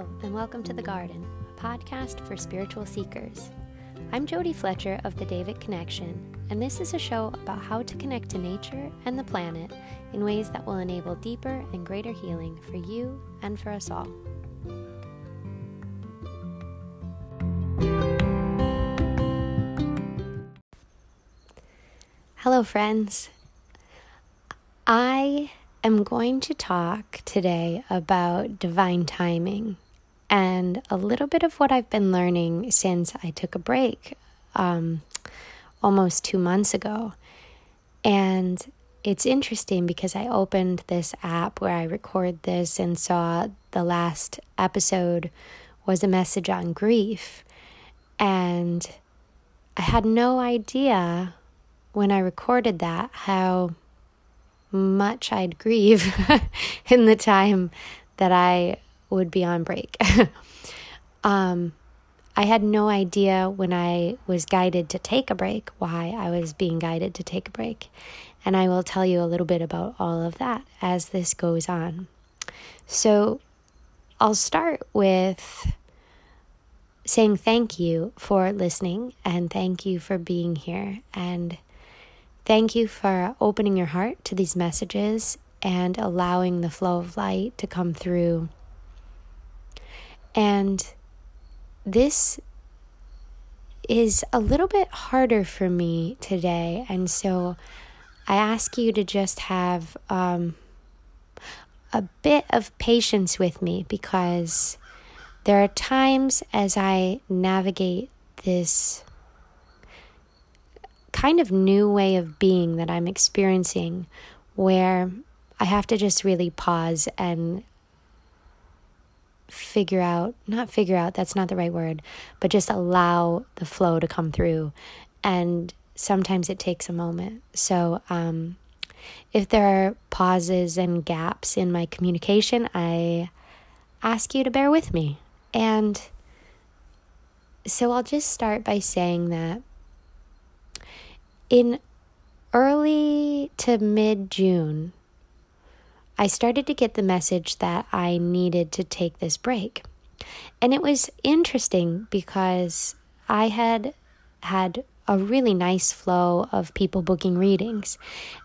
And welcome to The Garden, a podcast for spiritual seekers. I'm Jody Fletcher of the David Connection, and this is a show about how to connect to nature and the planet in ways that will enable deeper and greater healing for you and for us all. Hello, friends. I am going to talk today about divine timing and a little bit of what I've been learning since I took a break um, almost two months ago. And it's interesting because I opened this app where I record this and saw the last episode was a message on grief. And I had no idea when I recorded that how much I'd grieve in the time that I would be on break. um, I had no idea when I was guided to take a break why I was being guided to take a break. And I will tell you a little bit about all of that as this goes on. So I'll start with saying thank you for listening and thank you for being here and Thank you for opening your heart to these messages and allowing the flow of light to come through. And this is a little bit harder for me today. And so I ask you to just have um, a bit of patience with me because there are times as I navigate this kind of new way of being that I'm experiencing where I have to just really pause and figure out, not figure out, that's not the right word, but just allow the flow to come through. And sometimes it takes a moment. So, um, if there are pauses and gaps in my communication, I ask you to bear with me. And so I'll just start by saying that in early to mid June, I started to get the message that I needed to take this break. And it was interesting because I had had a really nice flow of people booking readings.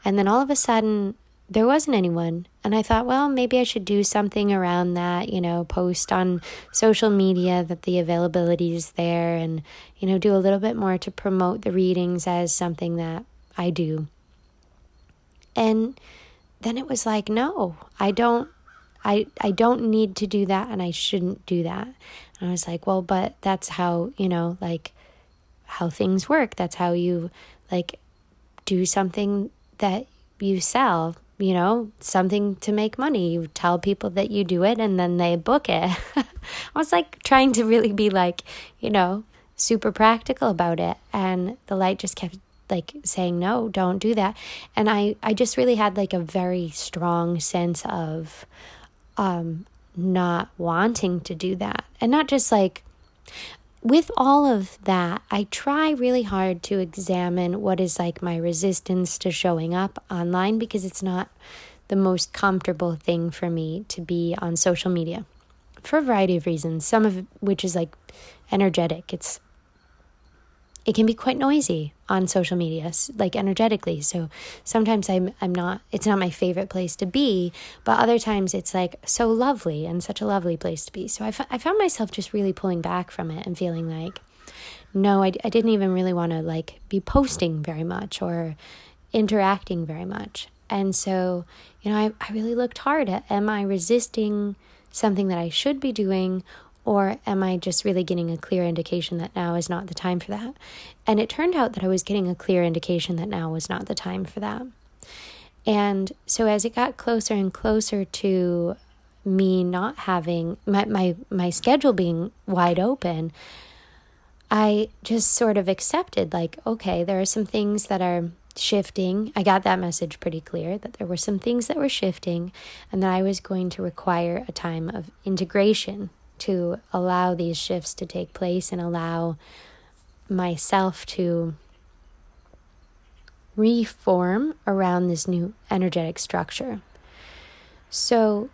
And then all of a sudden, there wasn't anyone. And I thought, well, maybe I should do something around that, you know, post on social media that the availability is there and, you know, do a little bit more to promote the readings as something that I do. And then it was like, no, I don't I I don't need to do that and I shouldn't do that. And I was like, well, but that's how, you know, like how things work. That's how you like do something that you sell you know, something to make money. You tell people that you do it and then they book it. I was like trying to really be like, you know, super practical about it. And the light just kept like saying, no, don't do that. And I, I just really had like a very strong sense of um, not wanting to do that. And not just like, with all of that, I try really hard to examine what is like my resistance to showing up online because it's not the most comfortable thing for me to be on social media for a variety of reasons, some of which is like energetic. It's it can be quite noisy on social media like energetically. So sometimes i'm i'm not it's not my favorite place to be but other times it's like so lovely and such a lovely place to be. So I, f- I found myself just really pulling back from it and feeling like no I, I didn't even really want to like be posting very much or interacting very much. And so you know I, I really looked hard at am i resisting something that i should be doing or am I just really getting a clear indication that now is not the time for that? And it turned out that I was getting a clear indication that now was not the time for that. And so as it got closer and closer to me not having my, my, my schedule being wide open, I just sort of accepted, like, okay, there are some things that are shifting. I got that message pretty clear that there were some things that were shifting and that I was going to require a time of integration to allow these shifts to take place and allow myself to reform around this new energetic structure. So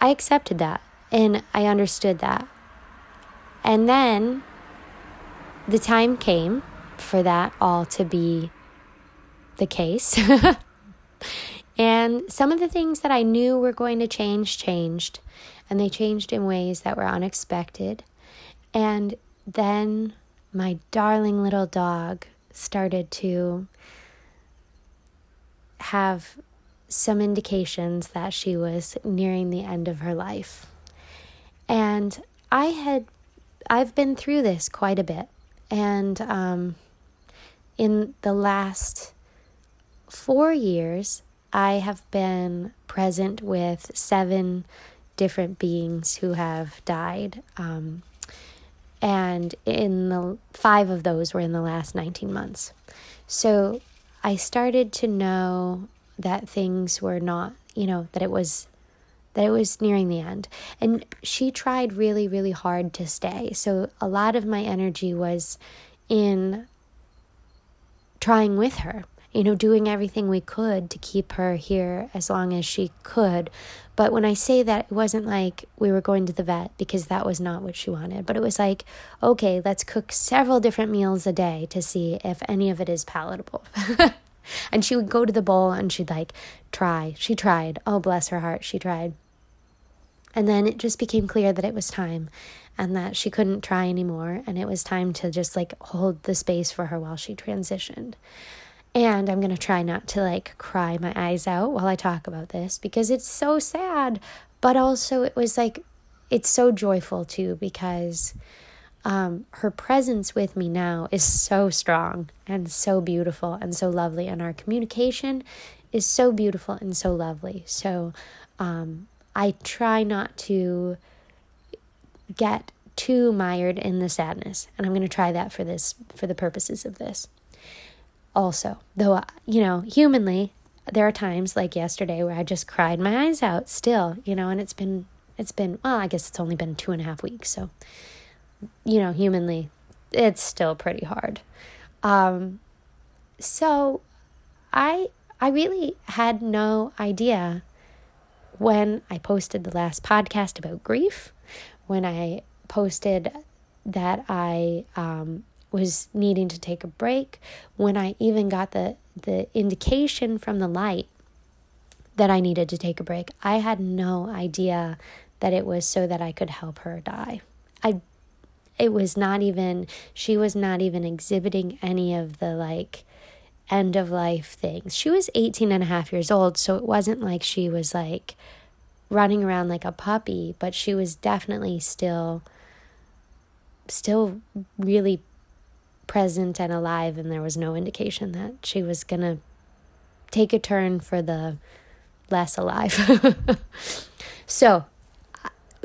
I accepted that. And I understood that. And then the time came for that all to be the case. and some of the things that I knew were going to change changed, and they changed in ways that were unexpected. And then my darling little dog started to have some indications that she was nearing the end of her life. And I had, I've been through this quite a bit. And um, in the last four years, I have been present with seven different beings who have died. Um, and in the five of those were in the last 19 months. So I started to know that things were not, you know, that it was that it was nearing the end. And she tried really really hard to stay. So a lot of my energy was in trying with her you know, doing everything we could to keep her here as long as she could. But when I say that, it wasn't like we were going to the vet because that was not what she wanted. But it was like, okay, let's cook several different meals a day to see if any of it is palatable. and she would go to the bowl and she'd like try. She tried. Oh, bless her heart, she tried. And then it just became clear that it was time and that she couldn't try anymore. And it was time to just like hold the space for her while she transitioned. And I'm going to try not to like cry my eyes out while I talk about this because it's so sad. But also, it was like, it's so joyful too because um, her presence with me now is so strong and so beautiful and so lovely. And our communication is so beautiful and so lovely. So um, I try not to get too mired in the sadness. And I'm going to try that for this, for the purposes of this also. Though, uh, you know, humanly, there are times like yesterday where I just cried my eyes out still, you know, and it's been, it's been, well, I guess it's only been two and a half weeks. So, you know, humanly, it's still pretty hard. Um, so I, I really had no idea when I posted the last podcast about grief, when I posted that I um, was needing to take a break, when I even got the, the indication from the light that I needed to take a break, I had no idea that it was so that I could help her die. I it was not even she was not even exhibiting any of the like end of life things. She was 18 and a half years old, so it wasn't like she was like running around like a puppy, but she was definitely still still really present and alive, and there was no indication that she was going to take a turn for the less alive. so,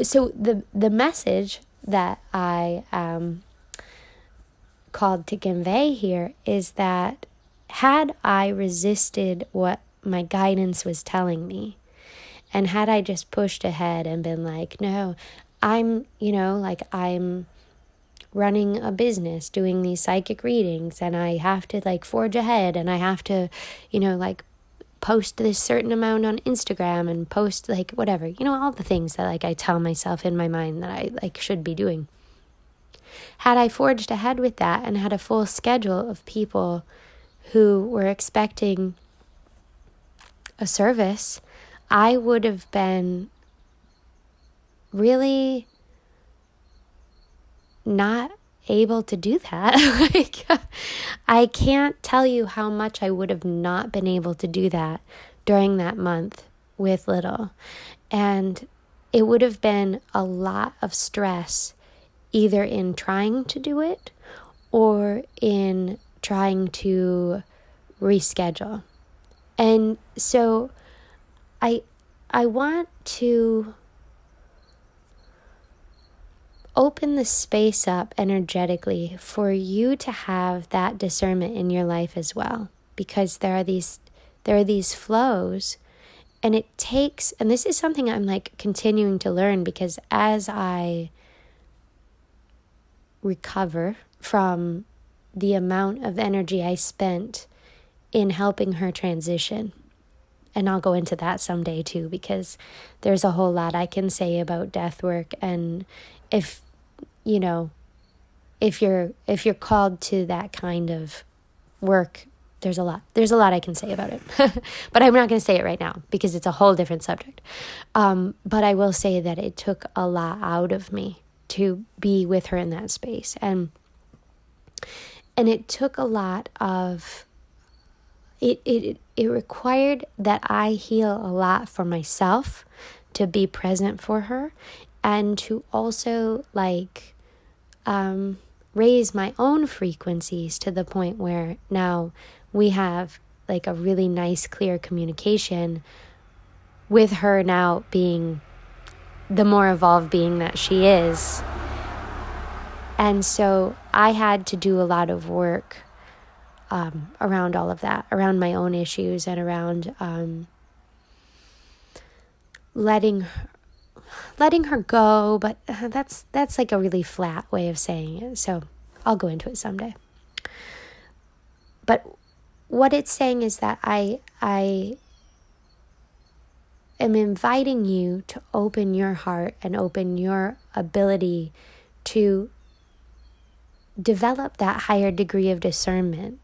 so the the message that I um, called to convey here is that had I resisted what my guidance was telling me, and had I just pushed ahead and been like, no, I'm, you know, like I'm running a business, doing these psychic readings, and I have to like forge ahead and I have to, you know, like post this certain amount on Instagram and post like whatever, you know, all the things that like I tell myself in my mind that I like should be doing. Had I forged ahead with that and had a full schedule of people who were expecting a service, I would have been really not able to do that. like, I can't tell you how much I would have not been able to do that during that month with little. And it would have been a lot of stress either in trying to do it or in trying to reschedule. And so I I want to open the space up energetically for you to have that discernment in your life as well. Because there are these there are these flows and it takes and this is something I'm like continuing to learn because as I recover from the amount of energy I spent in helping her transition and I'll go into that someday too because there's a whole lot I can say about death work and if you know if you're if you're called to that kind of work there's a lot there's a lot I can say about it. But I'm not going to say it right now because it's a whole different subject. Um, but I will say that it took a lot out of me to be with her in that space. And and it took a lot of it, it, it required that I heal a lot for myself to be present for her and to also like um, raise my own frequencies to the point where now we have like a really nice, clear communication with her now being the more evolved being that she is. And so I had to do a lot of work um, around all of that, around my own issues and around um, letting letting her go. But uh, that's that's like a really flat way of saying it. So I'll go into it someday. But what it's saying is that I I am inviting you to open your heart and open your ability to develop that higher degree of discernment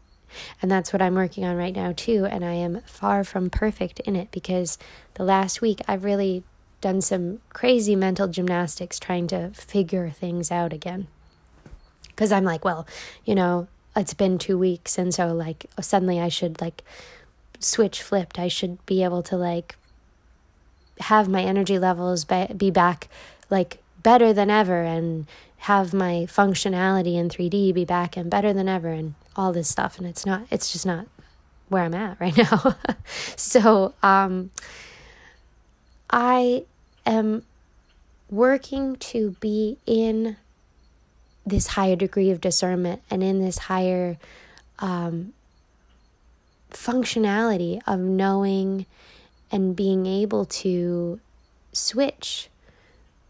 and that's what I'm working on right now, too. And I am far from perfect in it because the last week I've really done some crazy mental gymnastics trying to figure things out again. Because I'm like, well, you know, it's been two weeks. And so, like, suddenly I should, like, switch flipped. I should be able to, like, have my energy levels be back, like, better than ever and have my functionality in 3D be back and better than ever. And all this stuff and it's not it's just not where I'm at right now. so, um I am working to be in this higher degree of discernment and in this higher um, functionality of knowing and being able to switch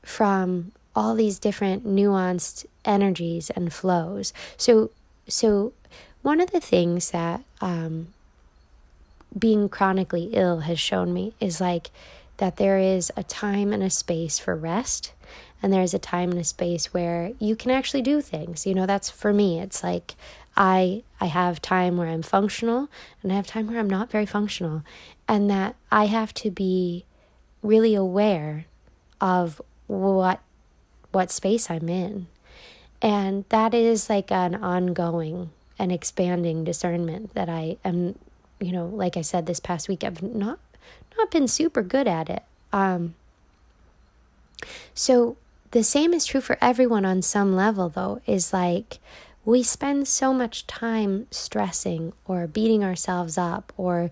from all these different nuanced energies and flows. So so one of the things that um, being chronically ill has shown me is like that there is a time and a space for rest and there's a time and a space where you can actually do things. You know that's for me it's like i i have time where i'm functional and i have time where i'm not very functional and that i have to be really aware of what what space i'm in. And that is like an ongoing and expanding discernment that I am, you know, like I said this past week, I've not not been super good at it. Um, so the same is true for everyone on some level, though, is like we spend so much time stressing or beating ourselves up or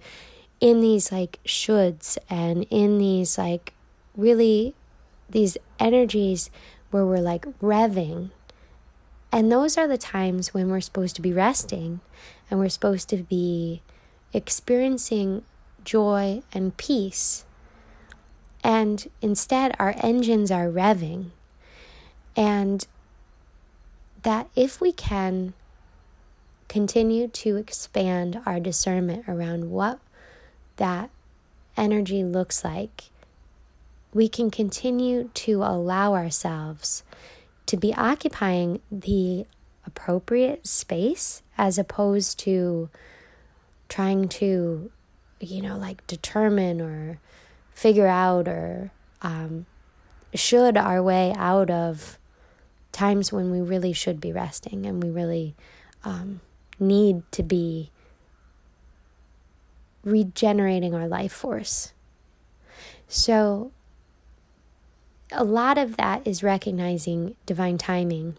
in these like shoulds and in these like really these energies where we're like revving and those are the times when we're supposed to be resting and we're supposed to be experiencing joy and peace. And instead, our engines are revving. And that if we can continue to expand our discernment around what that energy looks like, we can continue to allow ourselves to be occupying the appropriate space as opposed to trying to, you know, like determine or figure out or um, should our way out of times when we really should be resting and we really um, need to be regenerating our life force. So, a lot of that is recognizing divine timing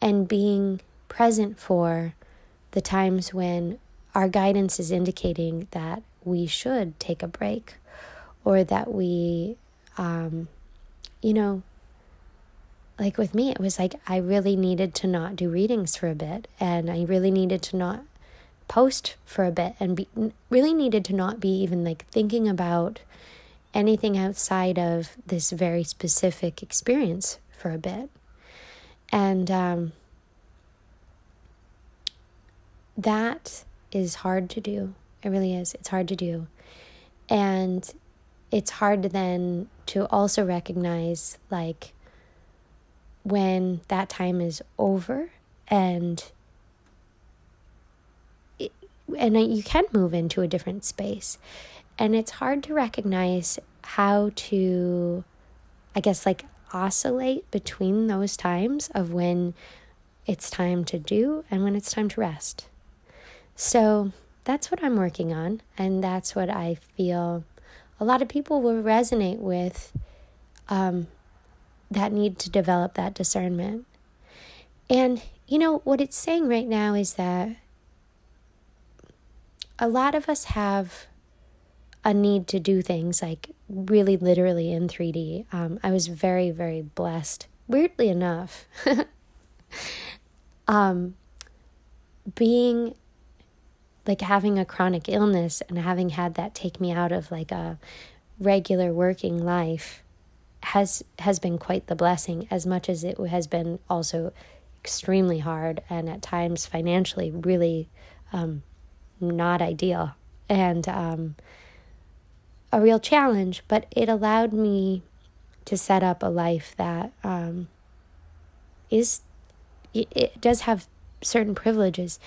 and being present for the times when our guidance is indicating that we should take a break or that we, um, you know, like with me, it was like I really needed to not do readings for a bit and I really needed to not post for a bit and be, really needed to not be even like thinking about anything outside of this very specific experience for a bit. And um, that is hard to do. It really is. It's hard to do. And it's hard then to also recognize like when that time is over and it, and you can move into a different space and it's hard to recognize how to i guess like oscillate between those times of when it's time to do and when it's time to rest so that's what i'm working on and that's what i feel a lot of people will resonate with um, that need to develop that discernment. And, you know, what it's saying right now is that a lot of us have a need to do things like really literally in 3D. Um, I was very, very blessed, weirdly enough. um, being like having a chronic illness and having had that take me out of like a regular working life has has been quite the blessing as much as it has been also extremely hard and at times financially really um, not ideal. And um, a real challenge but it allowed me to set up a life that um, is it, it does have certain privileges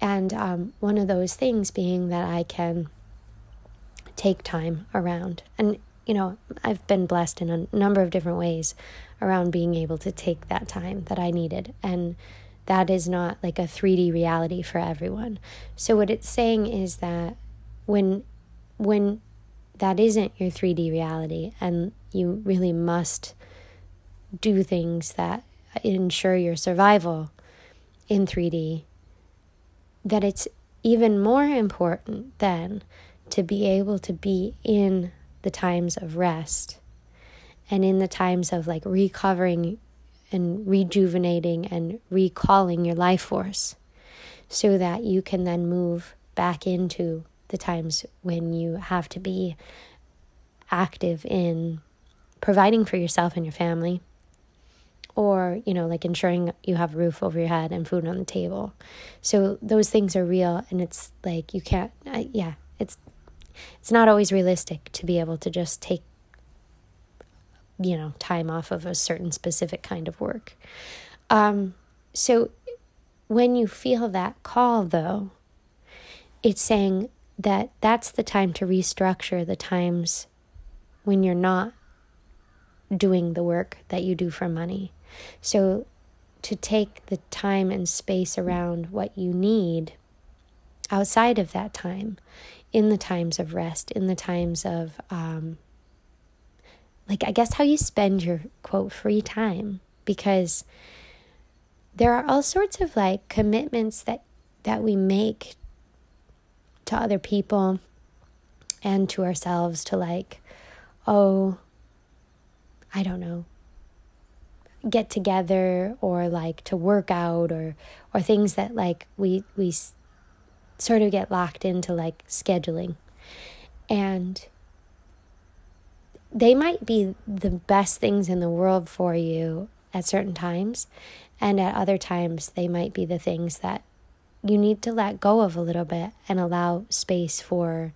and um, one of those things being that I can take time around. And, you know, I've been blessed in a number of different ways around being able to take that time that I needed. And that is not like a 3D reality for everyone. So what it's saying is that when when that isn't your 3D reality and you really must do things that ensure your survival in 3D that it's even more important then to be able to be in the times of rest and in the times of like recovering and rejuvenating and recalling your life force so that you can then move back into the times when you have to be active in providing for yourself and your family or you know like ensuring you have a roof over your head and food on the table. So those things are real and it's like you can't uh, yeah it's it's not always realistic to be able to just take you know time off of a certain specific kind of work. Um so when you feel that call though it's saying that that's the time to restructure the times when you're not doing the work that you do for money so, to take the time and space around what you need outside of that time, in the times of rest, in the times of, um, like, I guess how you spend your quote free time, because there are all sorts of like commitments that that we make to other people and to ourselves to like oh i don't know get together or like to work out or or things that like we we sort of get locked into like scheduling. And they might be the best things in the world for you at certain times and at other times they might be the things that you need to let go of a little bit and allow space for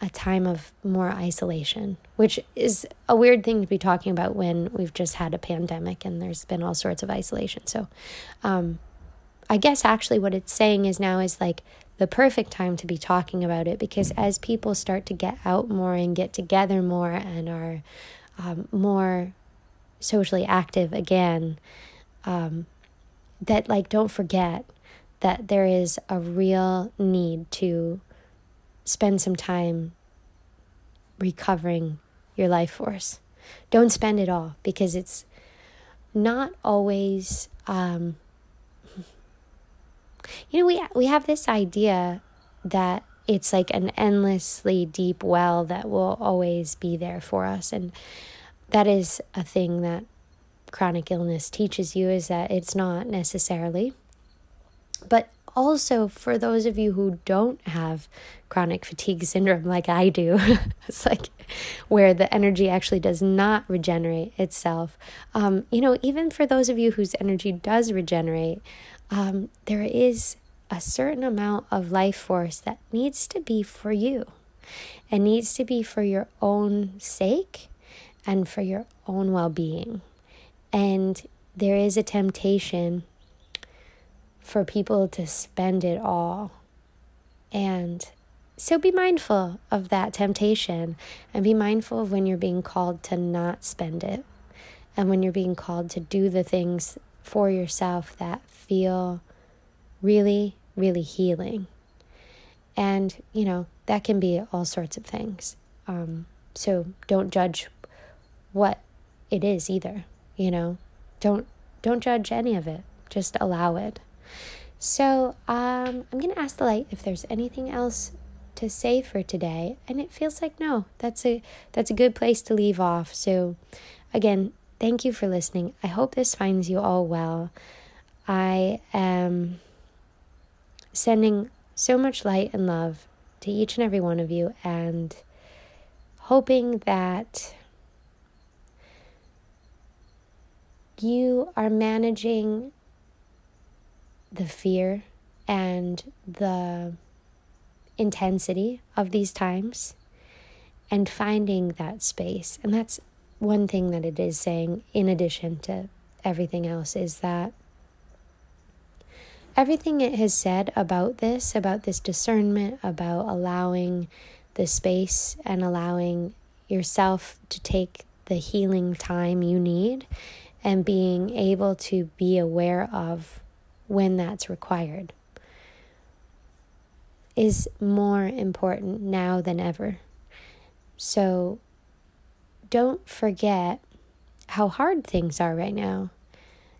a time of more isolation, which is a weird thing to be talking about when we've just had a pandemic and there's been all sorts of isolation. So, um, I guess actually what it's saying is now is like the perfect time to be talking about it because as people start to get out more and get together more and are um, more socially active again, um, that like don't forget that there is a real need to spend some time recovering your life force. Don't spend it all because it's not always. Um, you know, we we have this idea that it's like an endlessly deep well that will always be there for us, and that is a thing that chronic illness teaches you is that it's not necessarily. But also for those of you who don't have chronic fatigue syndrome like I do, it's like where the energy actually does not regenerate itself. Um, you know, even for those of you whose energy does regenerate, um, there is a certain amount of life force that needs to be for you and needs to be for your own sake and for your own well being. And there is a temptation for people to spend it all. And so be mindful of that temptation and be mindful of when you're being called to not spend it and when you're being called to do the things for yourself that feel really, really healing. And, you know, that can be all sorts of things. Um, so don't judge what it is either, you know. Don't don't judge any of it. Just allow it. So um, I'm gonna ask the light if there's anything else to say for today, and it feels like no. That's a that's a good place to leave off. So again, thank you for listening. I hope this finds you all well. I am sending so much light and love to each and every one of you and hoping that you are managing the fear and the intensity of these times and finding that space. And that's one thing that it is saying, in addition to everything else, is that everything it has said about this, about this discernment, about allowing the space and allowing yourself to take the healing time you need and being able to be aware of when that's required is more important now than ever. So don't forget how hard things are right now.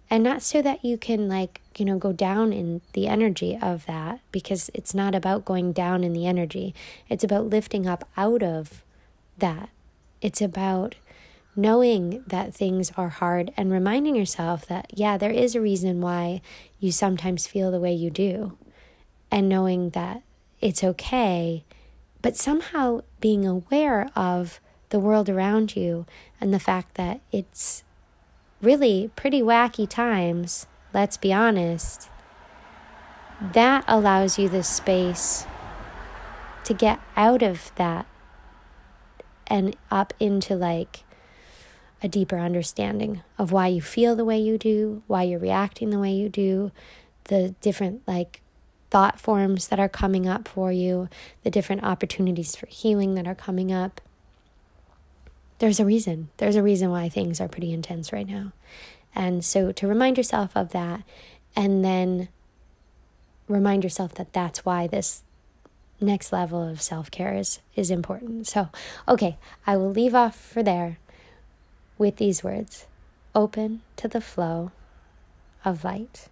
And not so that you can, like, you know, go down in the energy of that, because it's not about going down in the energy. It's about lifting up out of that. It's about knowing that things are hard and reminding yourself that, yeah, there is a reason why you sometimes feel the way you do. And knowing that it's okay, but somehow being aware of the world around you and the fact that it's really pretty wacky times, let's be honest, that allows you the space to get out of that and up into like a deeper understanding of why you feel the way you do, why you're reacting the way you do, the different like thought forms that are coming up for you, the different opportunities for healing that are coming up there's a reason. There's a reason why things are pretty intense right now. And so to remind yourself of that and then remind yourself that that's why this next level of self-care is is important. So, okay, I will leave off for there with these words. Open to the flow of light.